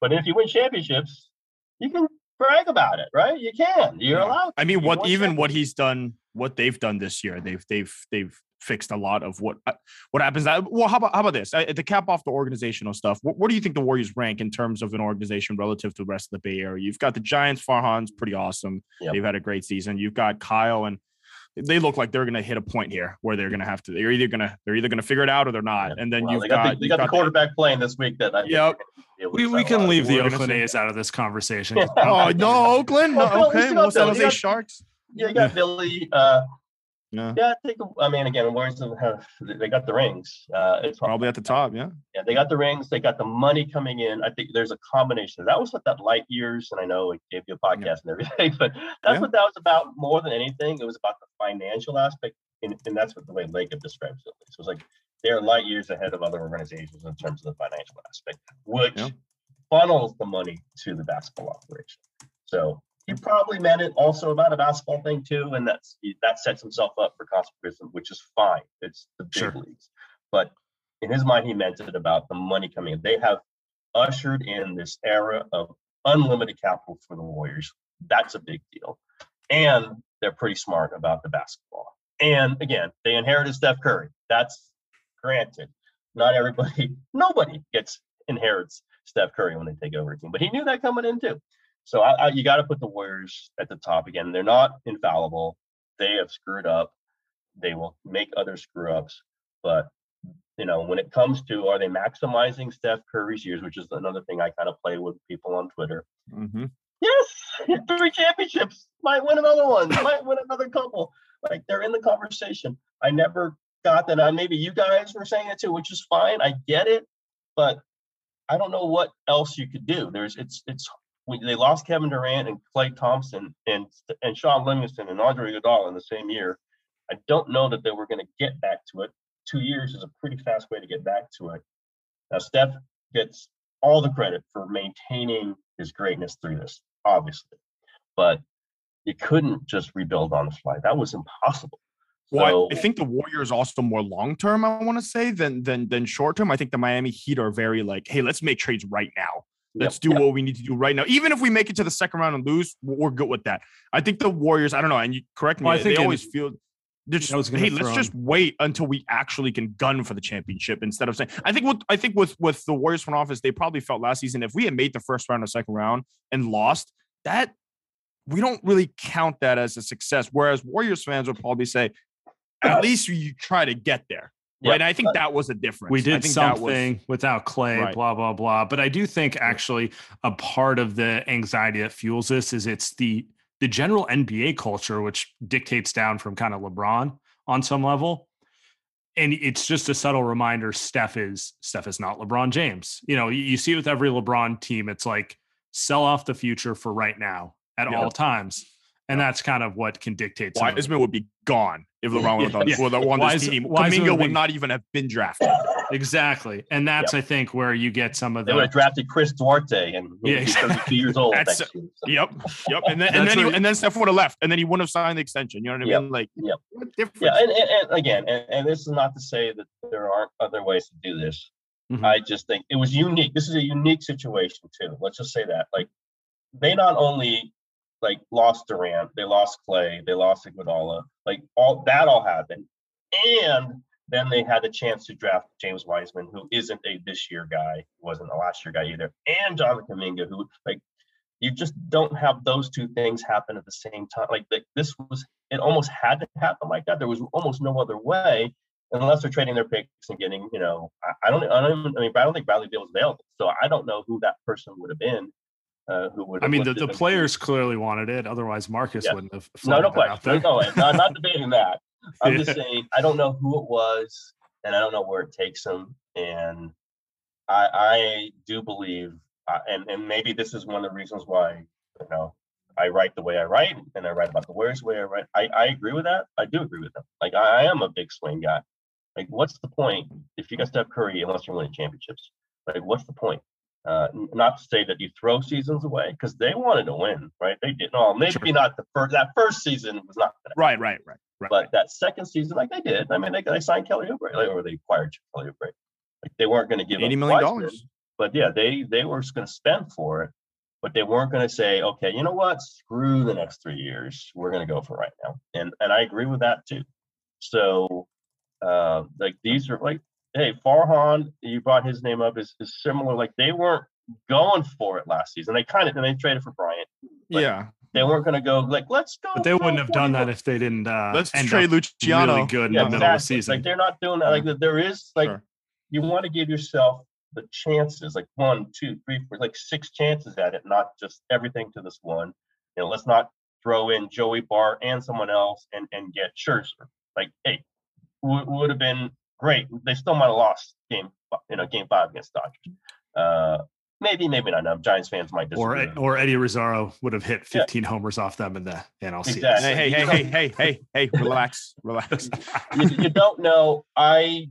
But if you win championships, you can brag about it, right? You can. You're allowed. I mean, what even what he's done, what they've done this year, they've they've they've fixed a lot of what uh, what happens. Well, how about how about this? To cap off the organizational stuff, what, what do you think the Warriors rank in terms of an organization relative to the rest of the Bay Area? You've got the Giants, Farhan's pretty awesome. Yep. They've had a great season. You've got Kyle and they look like they're going to hit a point here where they're going to have to. They're either going to they're either going to figure it out or they're not. And then well, you've got, got, the, you got, got the quarterback the, playing this week. That I yep. We, we can leave the Oakland A's out of this conversation. oh no, Oakland. No, okay, Los Angeles Sharks. Yeah, you got Billy. Uh, yeah. Yeah, I think. I mean, again, Warriors have they got the rings. Uh, it's probably at the top. Yeah. Yeah, they got the rings. They got the money coming in. I think there's a combination. That was what that light years, and I know it gave you a podcast yeah. and everything, but that's yeah. what that was about more than anything. It was about the financial aspect, and, and that's what the way Lacob describes it. So it's like they're light years ahead of other organizations in terms of the financial aspect, which yeah. funnels the money to the basketball operation. So he probably meant it also about a basketball thing too, and that's that sets himself up for conservatism, which is fine. It's the big sure. leagues, but in his mind, he meant it about the money coming in. They have ushered in this era of unlimited capital for the Warriors. That's a big deal, and they're pretty smart about the basketball. And again, they inherited Steph Curry. That's granted. Not everybody, nobody gets inherits Steph Curry when they take over a team, but he knew that coming in too. So I, I, you got to put the Warriors at the top again. They're not infallible. They have screwed up. They will make other screw ups. But you know, when it comes to are they maximizing Steph Curry's years, which is another thing I kind of play with people on Twitter. Mm-hmm. Yes, three championships. Might win another one. might win another couple. Like they're in the conversation. I never got that. Uh, maybe you guys were saying it too, which is fine. I get it, but I don't know what else you could do. There's it's it's they lost Kevin Durant and Klay Thompson and and Shaun Livingston and Andre Iguodala in the same year. I don't know that they were going to get back to it. Two years is a pretty fast way to get back to it. Now Steph gets all the credit for maintaining his greatness through this, obviously, but you couldn't just rebuild on the fly. That was impossible. Well, so, I think the Warriors also more long term. I want to say than than than short term. I think the Miami Heat are very like, hey, let's make trades right now. Let's yep. do yep. what we need to do right now. Even if we make it to the second round and lose, we're good with that. I think the Warriors, I don't know, and you correct me, well, I think they always feel just, hey, let's just wait until we actually can gun for the championship instead of saying I think what I think with with the Warriors front office, they probably felt last season if we had made the first round or second round and lost, that we don't really count that as a success. Whereas Warriors fans would probably say, at least you try to get there. Right. And I think that was a difference. We did something was, without Klay, right. blah, blah, blah. But I do think actually a part of the anxiety that fuels this is it's the the general NBA culture, which dictates down from kind of LeBron on some level. And it's just a subtle reminder Steph is Steph is not LeBron James. You know, you see it with every LeBron team, it's like sell off the future for right now at all times. And that's kind of what can dictate. Wiseman would be gone if LeBron was on, yeah. well, on this team. Kuminga would not even have been drafted. Exactly, and that's yep. I think where you get some of the. They would have drafted Chris Duarte, and yeah, he's 32 years old. That's, year, so. Yep, yep, and then and then, he, and then Steph would have left, and then he wouldn't have signed the extension. You know what I yep. mean? Like, yep. yeah, and, and, and again, and, and, this is not to say that there aren't other ways to do this. Mm-hmm. I just think it was unique. This is a unique situation too. Let's just say that, like, they not only like lost Durant, they lost Klay, they lost Iguodala, like all that all happened, and then they had the chance to draft James Wiseman, who isn't a this year guy, wasn't a last year guy either, and Jonathan Kuminga, who like you just don't have those two things happen at the same time. Like the, this was, it almost had to happen like that. There was almost no other way, unless they're trading their picks and getting, you know, I, I don't, I don't, even, I mean, I don't think Bradley Beal was available, so I don't know who that person would have been uh, who would. I mean, the, the players clearly wanted it. Otherwise, Marcus yeah. wouldn't have. No, no question. No, no, not, not debating that. I'm just saying I don't know who it was, and I don't know where it takes him. And I, I do believe, uh, and and maybe this is one of the reasons why you know I write the way I write, and I write about the Warriors the way I write. I, I agree with that. I do agree with them. Like I, I am a big swing guy. Like, what's the point if you got Steph Curry unless you're winning championships? Like, what's the point? Uh, not to say that you throw seasons away because they wanted to win, right? They did. No, maybe sure. not the first. That first season was not right, right, right, right. But that second season, like they did. I mean, they, they signed Kelly Oubre, like, or they acquired Kelly Oubre. Like they weren't going to give eighty million dollars. But yeah, they they were going to spend for it, but they weren't going to say, okay, you know what? Screw the next three years. We're going to go for right now. And and I agree with that too. So, uh, like these are like hey, Farhan, you brought his name up, is, is similar. Like they weren't going for it last season. They kind of and they traded for Bryant. Yeah. They weren't going to go like let's go. But they wouldn't have done that if they didn't. Uh, let's trade Luciano. Really good yeah, in the exactly. middle of the season. Like they're not doing that. Like there is like sure. you want to give yourself the chances, like one, two, three, four, like six chances at it, not just everything to this one. You know, let's not throw in Joey Bart and someone else and and get Scherzer. Like, hey, w- would have been great. They still might have lost game, you know, game five against Dodgers. Uh, maybe, maybe not. No, Giants fans might disagree. Or or Eddie Rosario would have hit 15 yeah. homers off them in the NLCS. Exactly. Hey, hey, hey, hey, hey, hey, relax, relax. you, you don't know. I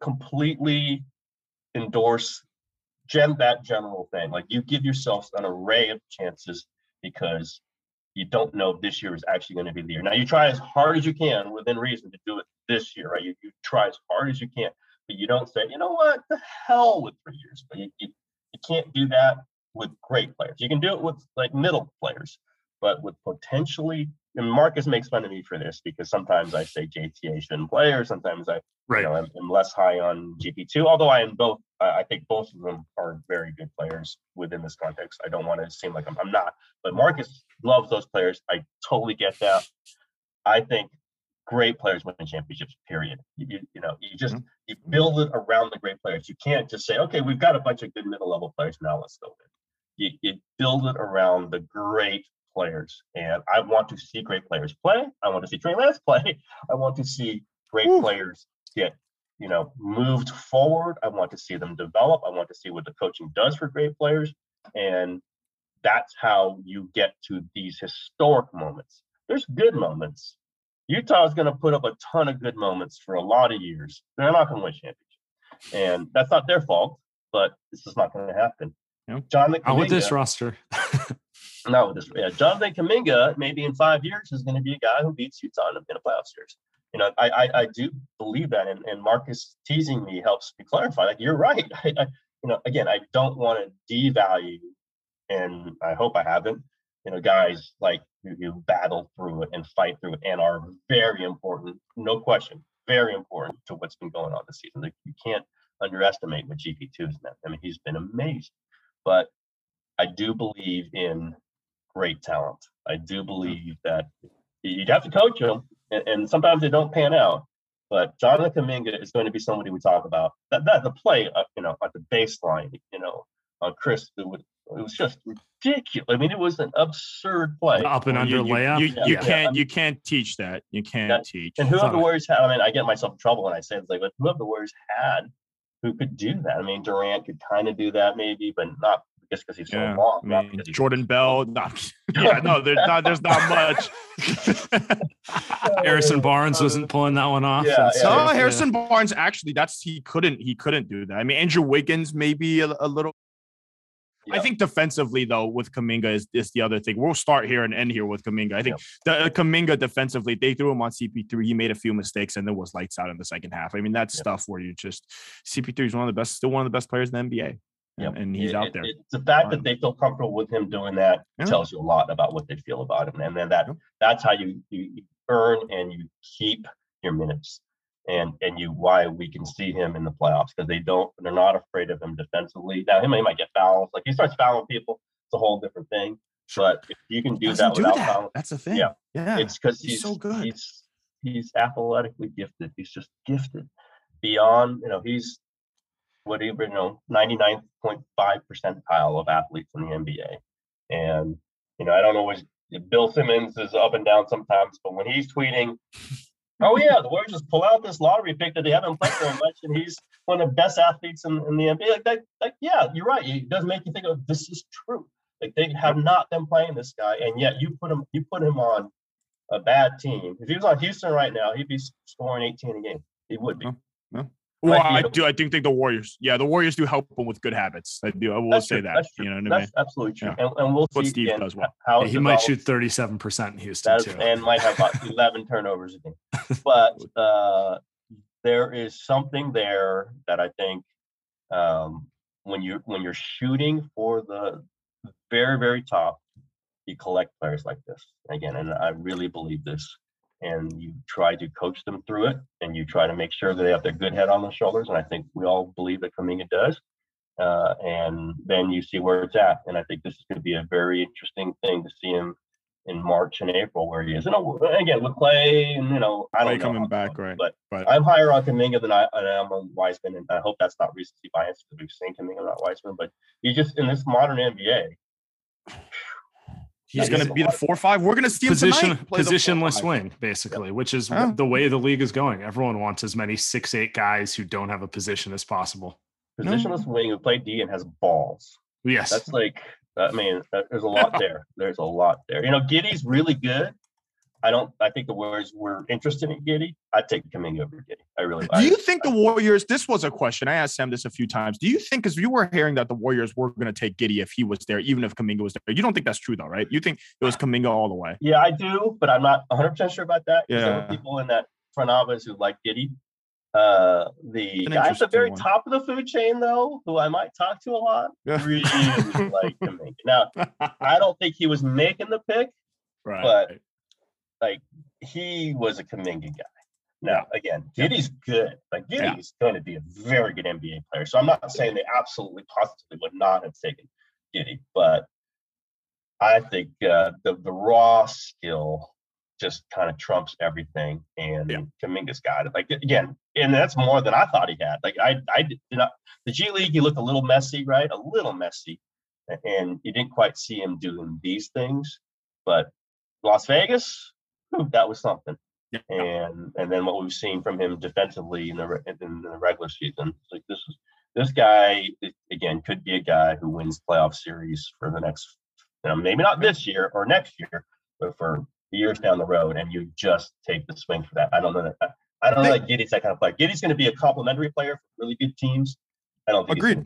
completely endorse gen that general thing. Like you give yourself an array of chances because you don't know if this year is actually going to be the year. Now you try as hard as you can within reason to do it this year, right? You, you try as hard as you can, but you don't say, you know what, the hell with three years. But you, you, you can't do that with great players. You can do it with like middle players, but with potentially and Marcus makes fun of me for this because sometimes I say JTA shouldn't play, or sometimes I, right. you know, I'm, I'm, less high on GP2. Although I am both, I think both of them are very good players within this context. I don't want to seem like I'm, I'm not, but Marcus loves those players. I totally get that. I think great players win championships. Period. You, you, you know, you just mm-hmm. you build it around the great players. You can't just say, okay, we've got a bunch of good middle level players now. Let's go win. You, you build it around the great players. And I want to see great players play. I want to see Trey Lance play. I want to see great Ooh. players get, you know, moved forward. I want to see them develop. I want to see what the coaching does for great players. And that's how you get to these historic moments. There's good moments. Utah is going to put up a ton of good moments for a lot of years. They're not going to win championship. And that's not their fault, but this is not going to happen. Yep. John Out with this roster. not with this. Yeah, Jonathan Kuminga, maybe in five years, is going to be a guy who beats Utah in a, playoff series. You know, I, I, I do believe that, and, and Marcus teasing me helps me clarify. Like you're right. I, I, you know, again, I don't want to devalue, and I hope I haven't. You know, guys like who, battle through it and fight through it and are very important, no question, very important to what's been going on this season. Like you can't underestimate what GP2 is. I mean, he's been amazing, but I do believe in great talent. I do believe that you'd have to coach them, and, and sometimes they don't pan out. But Jonathan Kuminga is going to be somebody we talk about. That, that the play, uh, you know, at the baseline, you know, on Chris, it, would, it was just ridiculous. I mean, it was an absurd play. Up and under you, layup. You, you, you yeah. can't yeah. you can't teach that. You can't yeah. teach. And who have the Warriors had? I mean, I get myself in trouble when I say it's like, but who have the Warriors had who could do that? I mean, Durant could kind of do that maybe, but not just because he's so yeah, long. I mean, Jordan Bell. Not, yeah, no, there's not. There's not much. Harrison Barnes wasn't pulling that one off. Yeah, yeah, no, Harrison Barnes actually. That's he couldn't. He couldn't do that. I mean, Andrew Wiggins maybe a, a little. I think defensively though, with Kuminga is, is the other thing. We'll start here and end here with Kuminga. I think the uh, Kuminga defensively, they threw him on CP3. He made a few mistakes and then was lights out in the second half. I mean, that's stuff where you just CP3 is one of the best, still one of the best players in the NBA. Yep. and he's it, out there. It, the fact that they feel comfortable with him doing that yeah. tells you a lot about what they feel about him, and then that that's how you, you earn and you keep your minutes, and and you why we can see him in the playoffs because they don't they're not afraid of him defensively. Now he might, he might get fouls, like he starts fouling people, it's a whole different thing. Sure. But if you can do that do without that. fouling, that's the thing. Yeah, yeah, it's because he's, he's so good. He's he's athletically gifted. He's just gifted beyond. You know, he's whatever, you know, 99.5 percentile of athletes in the NBA. And, you know, I don't always, Bill Simmons is up and down sometimes, but when he's tweeting, oh yeah, the Warriors just pull out this lottery pick that they haven't played very much, and he's one of the best athletes in, in the NBA. Like, that, like, yeah, you're right. It does make you think of this is true. Like they have not been playing this guy, and yet you put him you put him on a bad team. If he was on Houston right now, he'd be scoring 18 a game. He would be. Well, I do. I do think the Warriors. Yeah, the Warriors do help him with good habits. I do. I will say true, that. You know what I mean? absolutely true. Yeah. And, and, we'll what see Steve does well. How yeah, he might shoot thirty-seven percent in Houston too, and might have about eleven turnovers a game. But uh, there is something there that I think um, when you when you're shooting for the very very top, you collect players like this again, and I really believe this and you try to coach them through it and you try to make sure that they have their good head on their shoulders. And I think we all believe that Kuminga does. Uh, and then you see where it's at. And I think this is going to be a very interesting thing to see him in March and April where he is. And again, with Klay and, you know, I don't Klay coming back, right. But, but, I'm higher on Kuminga than I, than I am on Wiseman. And I hope that's not recency bias because we've seen Kuminga, not Wiseman. But you just, in this modern NBA, He's going to be the four five. We're going to see position him positionless wing, basically, which is huh? the way the league is going. Everyone wants as many six eight guys who don't have a position as possible. Positionless no. wing who play D and has balls. Yes, that's like. I mean, uh, there's a lot there. There's a lot there. You know, Giddey's really good, I don't. I think the Warriors were interested in Giddey. I'd take Kuminga over Giddey. I really. Do you think the Warriors? This was a question I asked Sam this a few times. Do you think because you were hearing that the Warriors were going to take Giddey if he was there, even if Kuminga was there? You don't think that's true though, right? You think it was Kuminga all the way? Yeah, I do, but I'm not 100 percent sure about that. Yeah, there were people in that front office who like Giddey. Uh, the guy at the very one. top of the food chain, though, who I might talk to a lot, yeah. really like Kuminga. Now, I don't think he was making the pick, right. but like he was a Kuminga guy. Now, again, Giddey's good. Like Giddey's yeah. going to be a very good NBA player. So I'm not saying they absolutely positively would not have taken Giddey, but I think uh, the the raw skill just kind of trumps everything. And yeah. Kuminga's got it. Like again, and that's more than I thought he had. Like I I did not the G League, he looked a little messy, right? A little messy. And you didn't quite see him doing these things. But Las Vegas, that was something. Yeah. And and then what we've seen from him defensively in the in the regular season, like this is this guy again could be a guy who wins playoff series for the next, you know, maybe not this year or next year, but for years down the road, and you just take the swing for that. I don't know that. I don't know that Giddey's that kind of player. Giddey's going to be a complementary player for really good teams. I don't think agreed.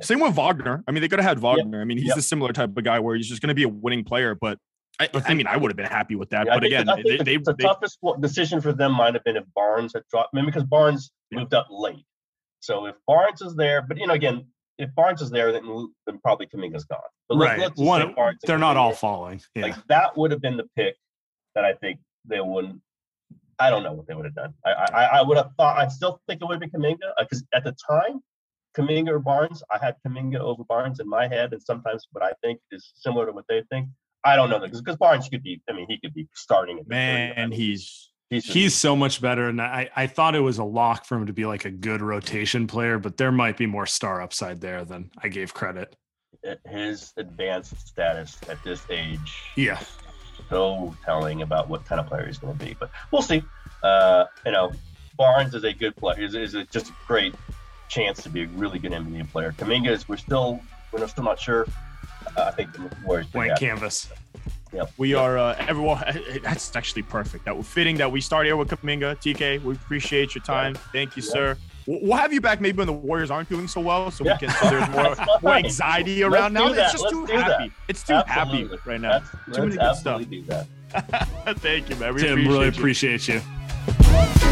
Same with Wagner. I mean, they could have had Wagner. Yep. I mean, he's yep. a similar type of guy where he's just going to be a winning player, but I, I, mean, I would have been happy with that, yeah, but again, the, they, the, they, the they, toughest decision for them might have been if Barnes had dropped. I mean, because Barnes moved up late. So if Barnes is there, but you know, again, if Barnes is there, then, then probably Kuminga's gone. But right, let's, let's one, they're not all falling. Yeah. Like that would have been the pick that I think they wouldn't. I don't know what they would have done. I I, I would have thought. I still think it would have been Kuminga because uh, at the time, Kuminga or Barnes, I had Kuminga over Barnes in my head, and sometimes what I think is similar to what they think. I don't know because Barnes could be. I mean, he could be starting. Man, he's he's he's so much better. And I I thought it was a lock for him to be like a good rotation player, but there might be more star upside there than I gave credit. His advanced status at this age, yeah, so telling about what kind of player he's going to be. But we'll see. Uh, you know, Barnes is a good player. Is is just a great chance to be a really good NBA player. Kuminga is. We're still we're still not sure I think the Warriors blank canvas. Yep. We yep. are uh, everyone. That's actually perfect. That was fitting that we start here with Kuminga. TK, we appreciate your time. Thank you, sir. We'll have you back maybe when the Warriors aren't doing so well, so yeah. we can. So there's more more anxiety around now. It's just too happy. That. It's too absolutely. happy right now. Let's, too many good stuff. Thank you, man. We Tim, appreciate really you. appreciate you.